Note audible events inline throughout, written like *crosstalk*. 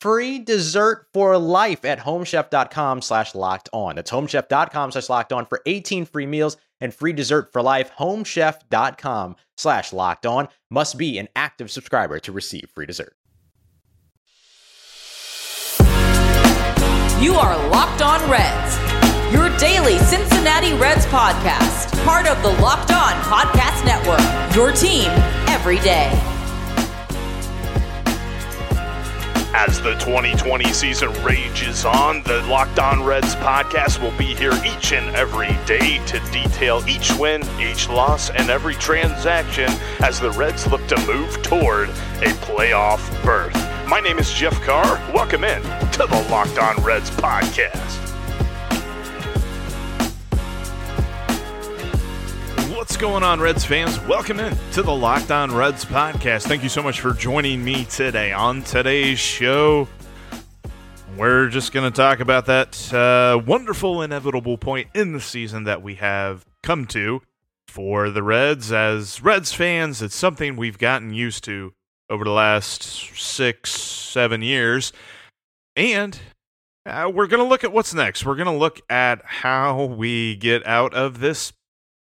free dessert for life at homechef.com slash locked on. That's homechef.com slash locked on for 18 free meals and free dessert for life. Homechef.com slash locked on must be an active subscriber to receive free dessert. You are Locked On Reds, your daily Cincinnati Reds podcast, part of the Locked On Podcast Network, your team every day. As the 2020 season rages on, the Locked On Reds podcast will be here each and every day to detail each win, each loss, and every transaction as the Reds look to move toward a playoff berth. My name is Jeff Carr. Welcome in to the Locked On Reds podcast. What's going on, Reds fans? Welcome in to the Locked On Reds podcast. Thank you so much for joining me today. On today's show, we're just going to talk about that uh, wonderful, inevitable point in the season that we have come to for the Reds. As Reds fans, it's something we've gotten used to over the last six, seven years. And uh, we're going to look at what's next. We're going to look at how we get out of this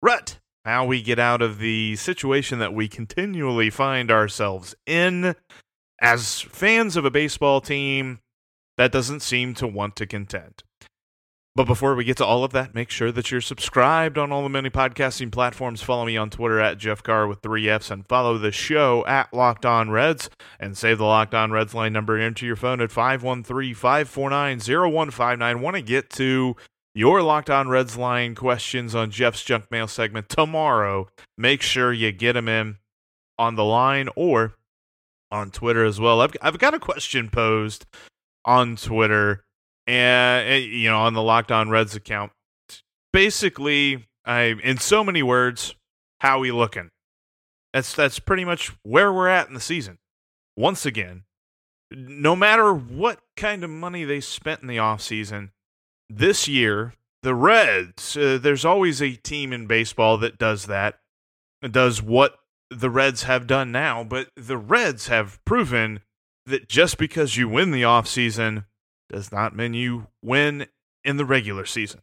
rut how we get out of the situation that we continually find ourselves in as fans of a baseball team that doesn't seem to want to contend. But before we get to all of that, make sure that you're subscribed on all the many podcasting platforms. Follow me on Twitter at Jeff Carr with three F's and follow the show at Locked On Reds and save the Locked On Reds line number into your phone at 513 549 0159. Want to get to your Locked On Reds line questions on Jeff's junk mail segment tomorrow. Make sure you get them in on the line or on Twitter as well. I've, I've got a question posed on Twitter and, you know, on the Locked On Reds account. Basically, I in so many words, how we looking? That's that's pretty much where we're at in the season. Once again, no matter what kind of money they spent in the offseason, this year, the Reds, uh, there's always a team in baseball that does that, does what the Reds have done now, but the Reds have proven that just because you win the offseason does not mean you win in the regular season.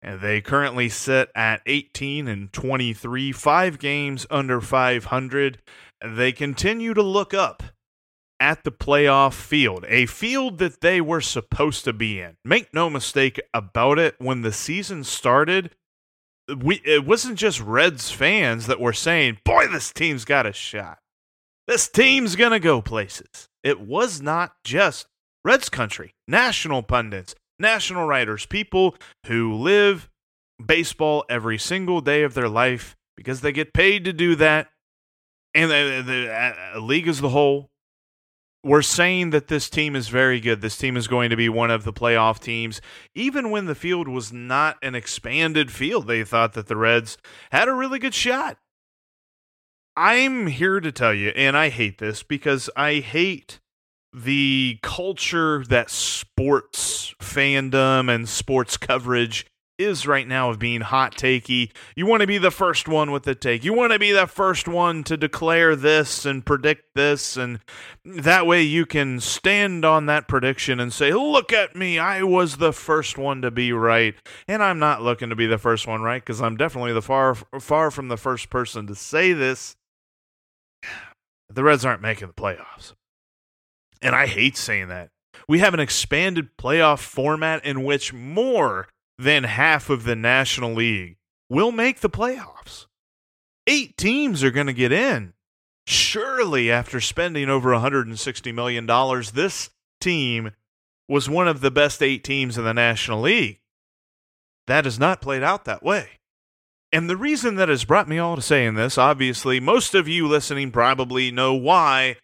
And they currently sit at 18 and 23, five games under 500. They continue to look up at the playoff field, a field that they were supposed to be in. Make no mistake about it, when the season started, we it wasn't just Reds fans that were saying, "Boy, this team's got a shot. This team's going to go places." It was not just Reds country, national pundits, national writers, people who live baseball every single day of their life because they get paid to do that, and the, the uh, league as a whole, we're saying that this team is very good. This team is going to be one of the playoff teams. Even when the field was not an expanded field, they thought that the Reds had a really good shot. I'm here to tell you, and I hate this because I hate the culture that sports fandom and sports coverage is right now of being hot takey. You want to be the first one with the take. You want to be the first one to declare this and predict this and that way you can stand on that prediction and say, "Look at me. I was the first one to be right." And I'm not looking to be the first one right cuz I'm definitely the far far from the first person to say this. The Reds aren't making the playoffs. And I hate saying that. We have an expanded playoff format in which more than half of the National League will make the playoffs. Eight teams are going to get in. Surely, after spending over $160 million, this team was one of the best eight teams in the National League. That has not played out that way. And the reason that has brought me all to saying this, obviously, most of you listening probably know why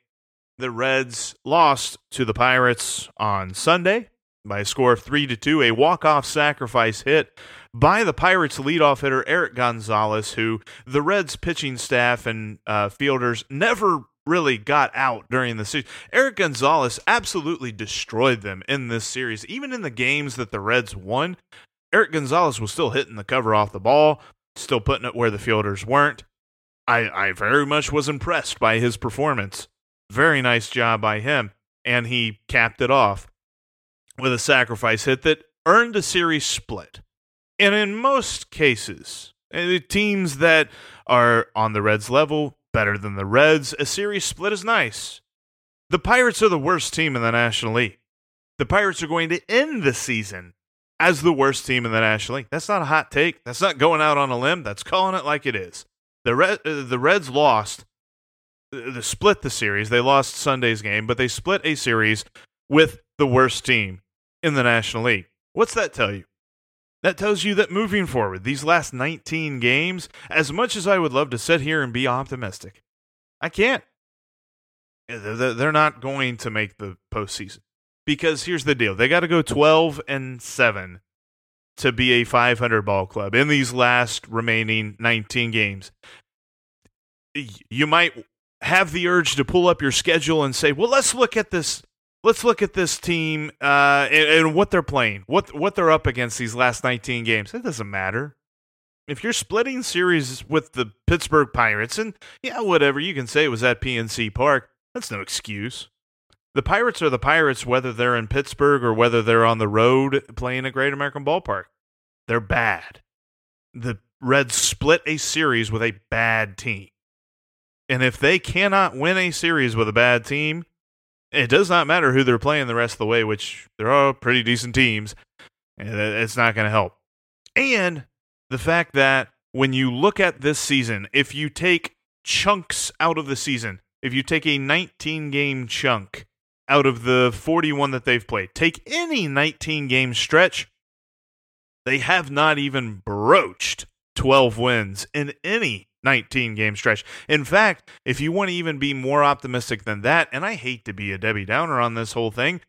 the Reds lost to the Pirates on Sunday by a score of 3 to 2, a walk-off sacrifice hit by the Pirates leadoff hitter Erik Gonzalez who the Reds pitching staff and uh, fielders never really got out during the series. Erik Gonzalez absolutely destroyed them in this series. Even in the games that the Reds won, Erik Gonzalez was still hitting the cover off the ball, still putting it where the fielders weren't. I, I very much was impressed by his performance. Very nice job by him. And he capped it off with a sacrifice hit that earned a series split. And in most cases, eh, teams that are on the Reds level, better than the Reds, a series split is nice. The Pirates are the worst team in the National League. The Pirates are going to end the season as the worst team in the National League. That's not a hot take. That's not going out on a limb. That's calling it like it is. The Red, uh, the Reds lost the split the series. They lost Sunday's game, but they split a series with the worst team in the National League. What's that tell you? That tells you that moving forward, these last 19 games, as much as I would love to sit here and be optimistic, I can't. They're not going to make the postseason. Because here's the deal they got to go 12 and 7 to be a 500 ball club in these last remaining 19 games. You might have the urge to pull up your schedule and say, well, let's look at this. Let's look at this team uh, and, and what they're playing, what what they're up against these last 19 games. It doesn't matter if you're splitting series with the Pittsburgh Pirates, and yeah, whatever you can say it was at PNC Park. That's no excuse. The Pirates are the Pirates, whether they're in Pittsburgh or whether they're on the road playing a Great American Ballpark. They're bad. The Reds split a series with a bad team. And if they cannot win a series with a bad team, it does not matter who they're playing the rest of the way, which they're all pretty decent teams. And it's not going to help. And the fact that when you look at this season, if you take chunks out of the season, if you take a 19 game chunk out of the 41 that they've played, take any 19 game stretch, they have not even broached 12 wins in any 19 game stretch. In fact, if you want to even be more optimistic than that, and I hate to be a Debbie Downer on this whole thing,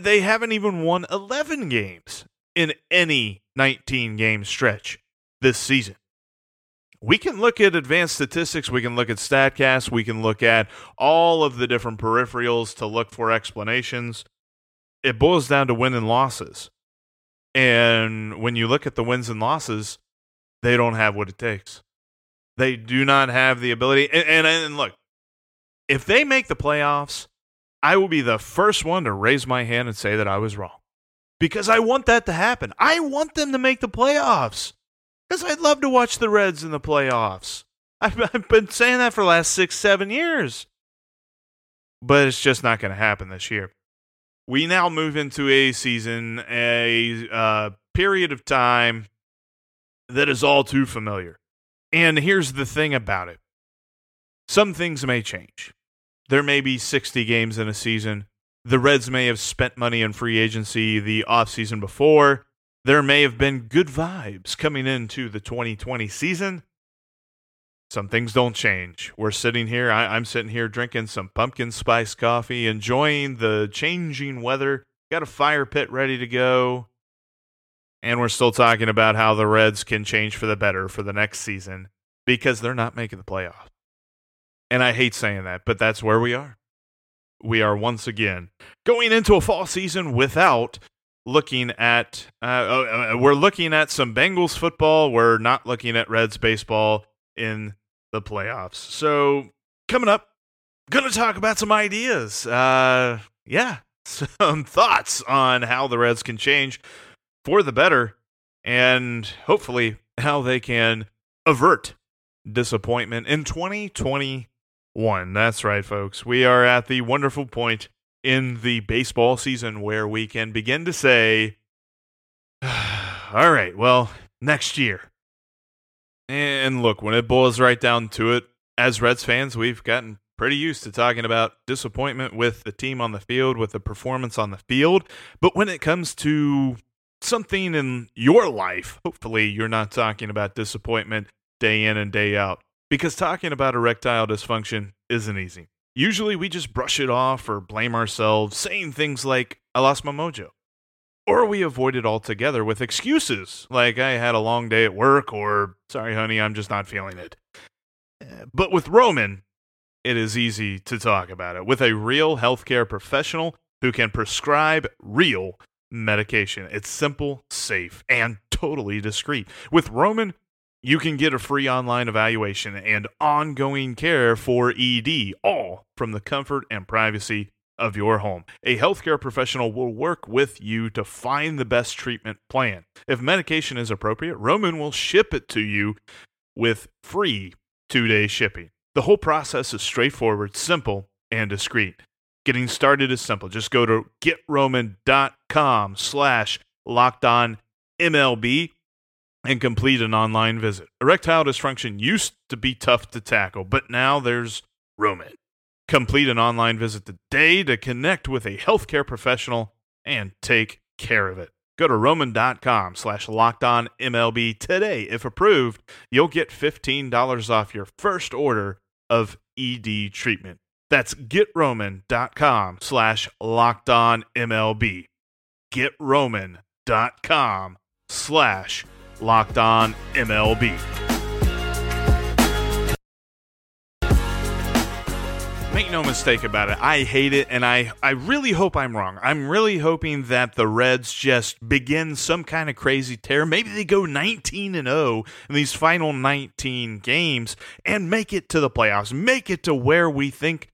they haven't even won 11 games in any 19 game stretch this season. We can look at advanced statistics, we can look at StatCast, we can look at all of the different peripherals to look for explanations. It boils down to win and losses. And when you look at the wins and losses, they don't have what it takes. They do not have the ability. And, and, and look, if they make the playoffs, I will be the first one to raise my hand and say that I was wrong because I want that to happen. I want them to make the playoffs because I'd love to watch the Reds in the playoffs. I've, *laughs* I've been saying that for the last six, seven years. But it's just not going to happen this year. We now move into a season, a uh, period of time that is all too familiar. And here's the thing about it some things may change. There may be 60 games in a season, the Reds may have spent money in free agency the offseason before. There may have been good vibes coming into the 2020 season. Some things don't change. We're sitting here, I, am sitting here drinking some pumpkin spice coffee, enjoying the changing weather, got a fire pit ready to go. And we're still talking about how the Reds can change for the better for the next season because they're not making the playoffs. And I hate saying that, but that's where we are. We are once again going into a fall season without looking at uh, uh, uh, we're looking at some Bengals football. We're not looking at Reds baseball in the playoffs. So coming up, gonna talk about some ideas. Uh, yeah, *laughs* some thoughts on how the Reds can change for the better, and hopefully how they can avert disappointment in 2021. That's right, folks. We are at the wonderful point in the baseball season where we can begin to say, *sighs* all right, well, next year. And look, when it boils right down to it, as Reds fans, we've gotten pretty used to talking about disappointment with the team on the field, with the performance on the field. But when it comes to something in your life, hopefully you're not talking about disappointment day in and day out. Because talking about erectile dysfunction isn't easy. Usually we just brush it off or blame ourselves, saying things like, I lost my mojo. Or we avoid it altogether with excuses, like I had a long day at work, or sorry, honey, I'm just not feeling it. Eh, but with Roman, it is easy to talk about it with a real healthcare professional who can prescribe real medication. It's simple, safe, and totally discreet. With Roman, you can get a free online evaluation and ongoing care for ED, all from the comfort and privacy of your home. A healthcare professional will work with you to find the best treatment plan. If medication is appropriate, Roman will ship it to you with free two day shipping. The whole process is straightforward, simple, and discreet. Getting started is simple. Just go to getroman.com slash locked on MLB and complete an online visit. Erectile dysfunction used to be tough to tackle, but now there's Roman. Complete an online visit today to connect with a healthcare professional and take care of it. Go to roman.com slash locked on MLB today. If approved, you'll get $15 off your first order of ED treatment. That's getroman.com slash locked on MLB. Getroman.com slash Locked On MLB. Make no mistake about it, I hate it, and I, I really hope I'm wrong. I'm really hoping that the Reds just begin some kind of crazy tear. Maybe they go 19 and 0 in these final 19 games and make it to the playoffs, make it to where we think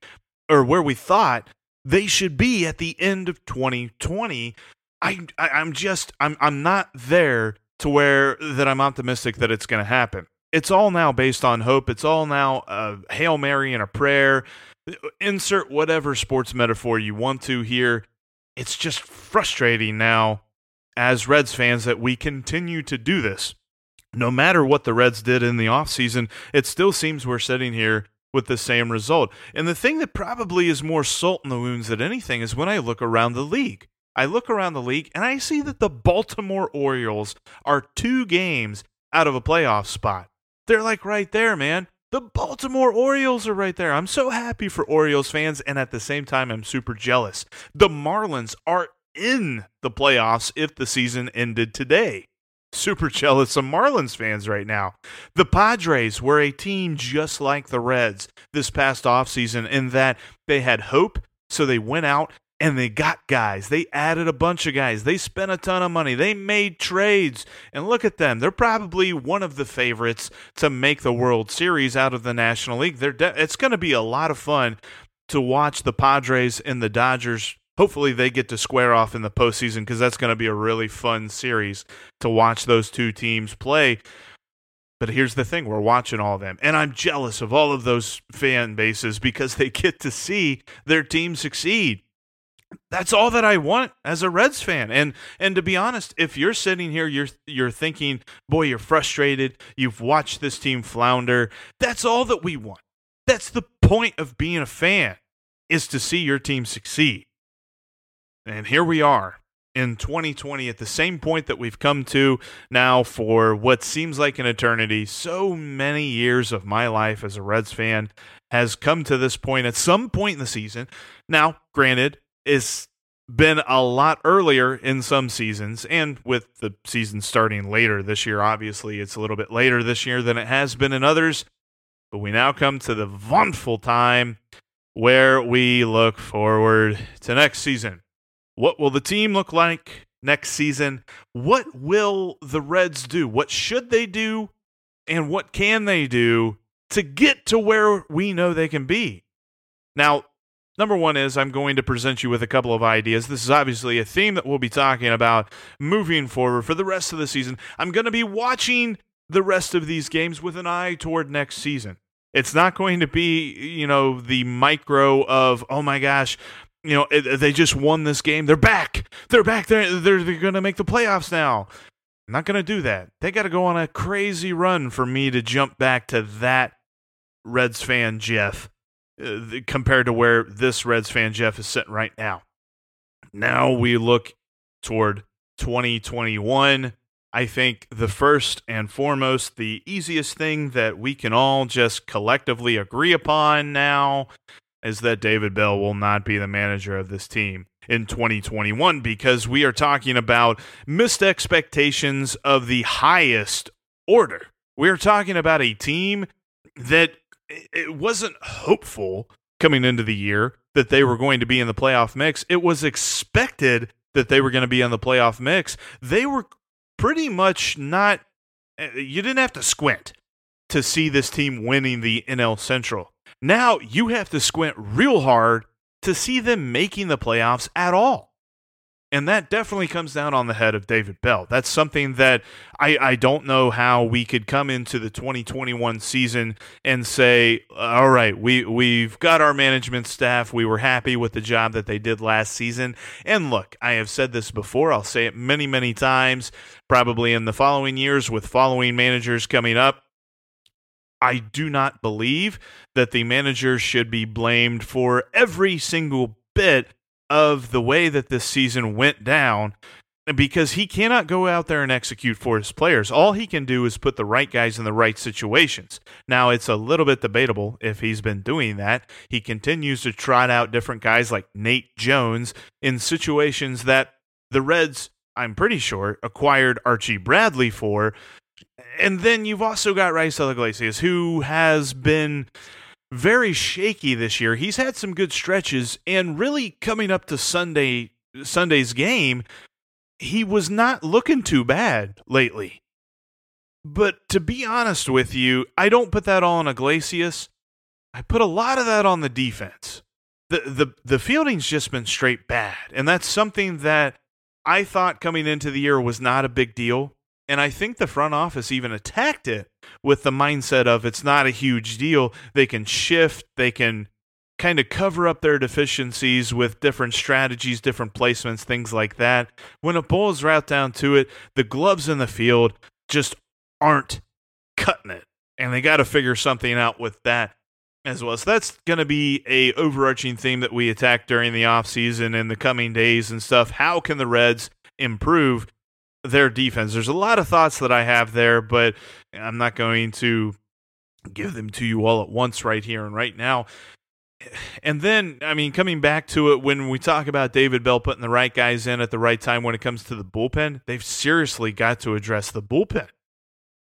or where we thought they should be at the end of 2020. I, I I'm just I'm I'm not there to where that I'm optimistic that it's going to happen. It's all now based on hope. It's all now a Hail Mary and a prayer. Insert whatever sports metaphor you want to here. It's just frustrating now as Reds fans that we continue to do this. No matter what the Reds did in the offseason, it still seems we're sitting here with the same result. And the thing that probably is more salt in the wounds than anything is when I look around the league. I look around the league and I see that the Baltimore Orioles are two games out of a playoff spot. They're like right there, man. The Baltimore Orioles are right there. I'm so happy for Orioles fans, and at the same time, I'm super jealous. The Marlins are in the playoffs if the season ended today. Super jealous of Marlins fans right now. The Padres were a team just like the Reds this past offseason in that they had hope, so they went out and they got guys. They added a bunch of guys. They spent a ton of money. They made trades. And look at them. They're probably one of the favorites to make the World Series out of the National League. They're de- it's going to be a lot of fun to watch the Padres and the Dodgers. Hopefully, they get to square off in the postseason because that's going to be a really fun series to watch those two teams play. But here's the thing we're watching all of them. And I'm jealous of all of those fan bases because they get to see their team succeed that's all that I want as a Reds fan. And and to be honest, if you're sitting here, you're you're thinking, boy, you're frustrated. You've watched this team flounder. That's all that we want. That's the point of being a fan is to see your team succeed. And here we are in 2020 at the same point that we've come to now for what seems like an eternity. So many years of my life as a Reds fan has come to this point at some point in the season. Now, granted, it's been a lot earlier in some seasons, and with the season starting later this year, obviously it's a little bit later this year than it has been in others. But we now come to the wonderful time where we look forward to next season. What will the team look like next season? What will the Reds do? What should they do? And what can they do to get to where we know they can be? Now, number one is I'm going to present you with a couple of ideas. This is obviously a theme that we'll be talking about moving forward for the rest of the season. I'm going to be watching the rest of these games with an eye toward next season. It's not going to be, you know, the micro of, oh my gosh, you know, it, they just won this game. They're back. They're back. They're they're, they're going to make the playoffs now. I'm not going to do that. They got to go on a crazy run for me to jump back to that Reds fan Jeff uh, compared to where this Reds fan Jeff is sitting right now. Now we look toward 2021. I think the first and foremost, the easiest thing that we can all just collectively agree upon now is that David Bell will not be the manager of this team in 2021 because we are talking about missed expectations of the highest order. We're talking about a team that it wasn't hopeful coming into the year that they were going to be in the playoff mix. It was expected that they were going to be in the playoff mix. They were pretty much not eh, you didn't have to squint to see this team winning the NL Central. Now you have to squint real hard to see them making the playoffs at all. And that definitely comes down on the head of David Bell. That's something that I, I don't know how we could come into the 2021 season and say, all right, we, we've got our management staff. We were happy with the job that they did last season. And look, I have said this before. I'll say it many, many times, probably in the following years with following managers coming up. I do not believe that the manager should be blamed for every single bit of the way that this season went down because he cannot go out there and execute for his players. All he can do is put the right guys in the right situations. Now, it's a little bit debatable if he's been doing that. He continues to trot out different guys like Nate Jones in situations that the Reds, I'm pretty sure, acquired Archie Bradley for and then you've also got Raisel Iglesias, who has been very shaky this year. He's had some good stretches, and really coming up to Sunday Sunday's game, he was not looking too bad lately. But to be honest with you, I don't put that all on Iglesias. I put a lot of that on the defense. The the the fielding's just been straight bad, and that's something that I thought coming into the year was not a big deal. And I think the front office even attacked it with the mindset of it's not a huge deal. They can shift, they can kind of cover up their deficiencies with different strategies, different placements, things like that. When it boils right down to it, the gloves in the field just aren't cutting it. And they got to figure something out with that as well. So that's going to be a overarching theme that we attack during the offseason and the coming days and stuff. How can the Reds improve their defense. There's a lot of thoughts that I have there, but I'm not going to give them to you all at once right here and right now. And then, I mean, coming back to it, when we talk about David Bell putting the right guys in at the right time when it comes to the bullpen, they've seriously got to address the bullpen.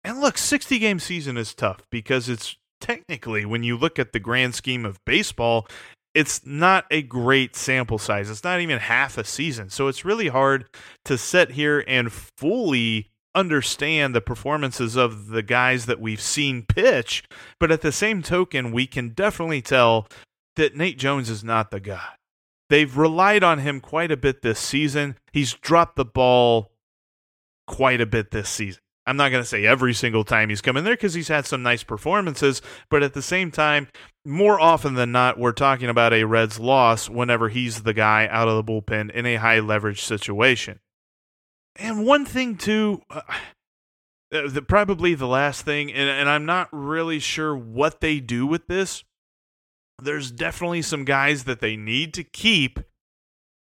And look, 60 game season is tough because it's technically, when you look at the grand scheme of baseball, it's not a great sample size. It's not even half a season. So it's really hard to sit here and fully understand the performances of the guys that we've seen pitch. But at the same token, we can definitely tell that Nate Jones is not the guy. They've relied on him quite a bit this season. He's dropped the ball quite a bit this season. I'm not going to say every single time he's come in there because he's had some nice performances, but at the same time, more often than not, we're talking about a Reds loss whenever he's the guy out of the bullpen in a high leverage situation. And one thing, too, uh, *sighs* the, probably the last thing, and, and I'm not really sure what they do with this. There's definitely some guys that they need to keep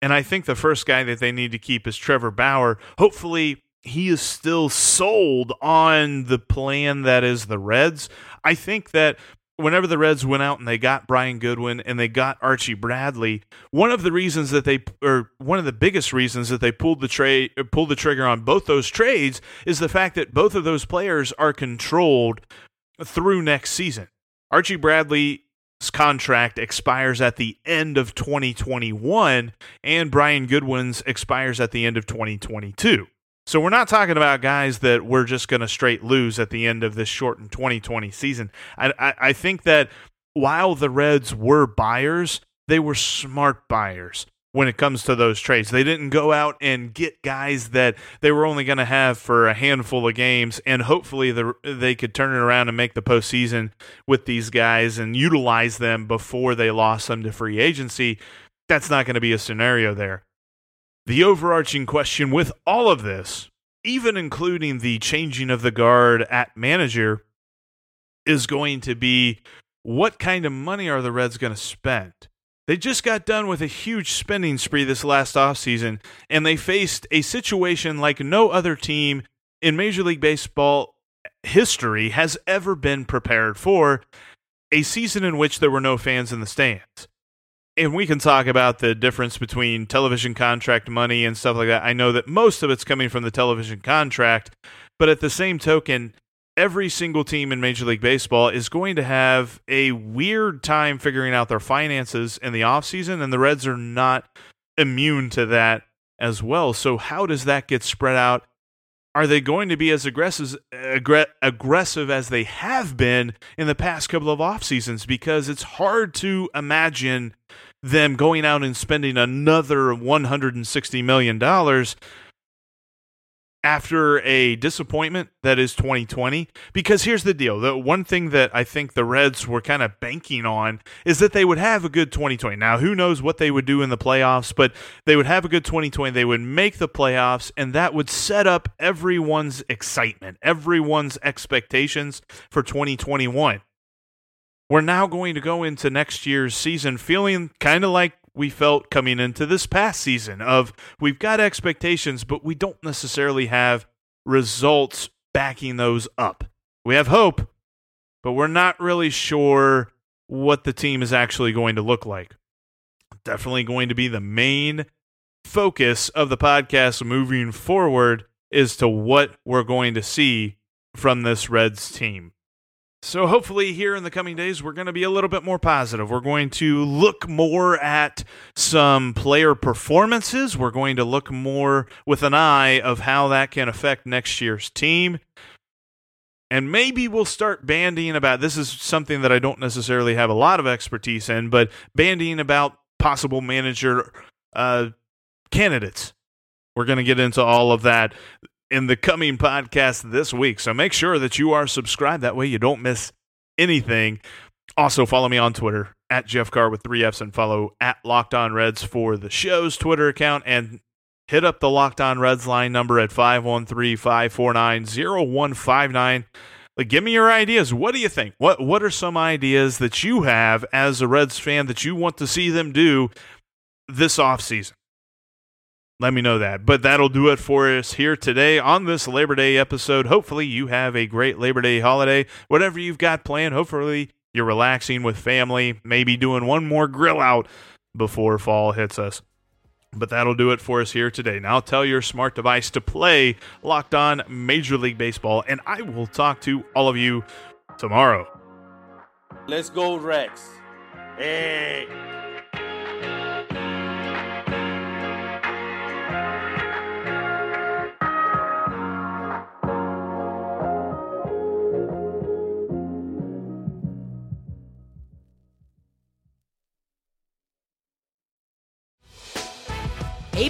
And I think the first guy that they need to keep is Trevor Bauer. Hopefully, he is still sold on the plan that is the Reds. I think that whenever the Reds went out and they got Brian Goodwin and they got Archie Bradley, one of the reasons that they or one of the biggest reasons that they pulled the trade pulled the trigger on both those trades is the fact that both of those players are controlled through next season. Archie Bradley's contract expires at the end of 2021 and Brian Goodwin's expires at the end of 2022. So we're not talking about guys that we're just going to straight lose at the end of this shortened 2020 season. I, I, I think that while the Reds were buyers, they were smart buyers when it comes to those trades. They didn't go out and get guys that they were only going to have for a handful of games, and hopefully the, they could turn it around and make the postseason with these guys and utilize them before they lost them to free agency. That's not going to be a scenario there. The overarching question with all of this, even including the changing of the guard at manager, is going to be what kind of money are the Reds going to spend? They just got done with a huge spending spree this last offseason, and they faced a situation like no other team in Major League Baseball history has ever been prepared for a season in which there were no fans in the stands and we can talk about the difference between television contract money and stuff like that. I know that most of it's coming from the television contract, but at the same token, every single team in Major League Baseball is going to have a weird time figuring out their finances in the offseason, and the Reds are not immune to that as well. So, how does that get spread out? Are they going to be as aggressive, aggressive as they have been in the past couple of off seasons? Because it's hard to imagine them going out and spending another $160 million after a disappointment that is 2020 because here's the deal. The one thing that i think the reds were kind of banking on is that they would have a good 2020 now who knows what they would do in the playoffs but they would have a good 2020 they would make the playoffs and that would set up everyone's excitement everyone's expectations for 2021 we're now going to go into next year's season feeling kind of like we felt coming into this past season of we've got expectations but we don't necessarily have results backing those up. We have hope, but we're not really sure what the team is actually going to look like. Definitely going to be the main focus of the podcast moving forward is to what we're going to see from this Reds team. So, hopefully, here in the coming days, we're going to be a little bit more positive. We're going to look more at some player performances. We're going to look more with an eye of how that can affect next year's team. And maybe we'll start bandying about this is something that I don't necessarily have a lot of expertise in, but bandying about possible manager uh, candidates. We're going to get into all of that in the coming podcast this week. So make sure that you are subscribed. That way you don't miss anything. Also, follow me on Twitter at Jeff Carr with three F's and follow at Locked On Reds for the show's Twitter account and hit up the Locked On Reds line number at 513 549 0159. Give me your ideas. What do you think? What What are some ideas that you have as a Reds fan that you want to see them do this offseason? Let me know that. But that'll do it for us here today on this Labor Day episode. Hopefully, you have a great Labor Day holiday. Whatever you've got planned, hopefully, you're relaxing with family, maybe doing one more grill out before fall hits us. But that'll do it for us here today. Now tell your smart device to play Locked On Major League Baseball, and I will talk to all of you tomorrow. Let's go, Rex. Hey.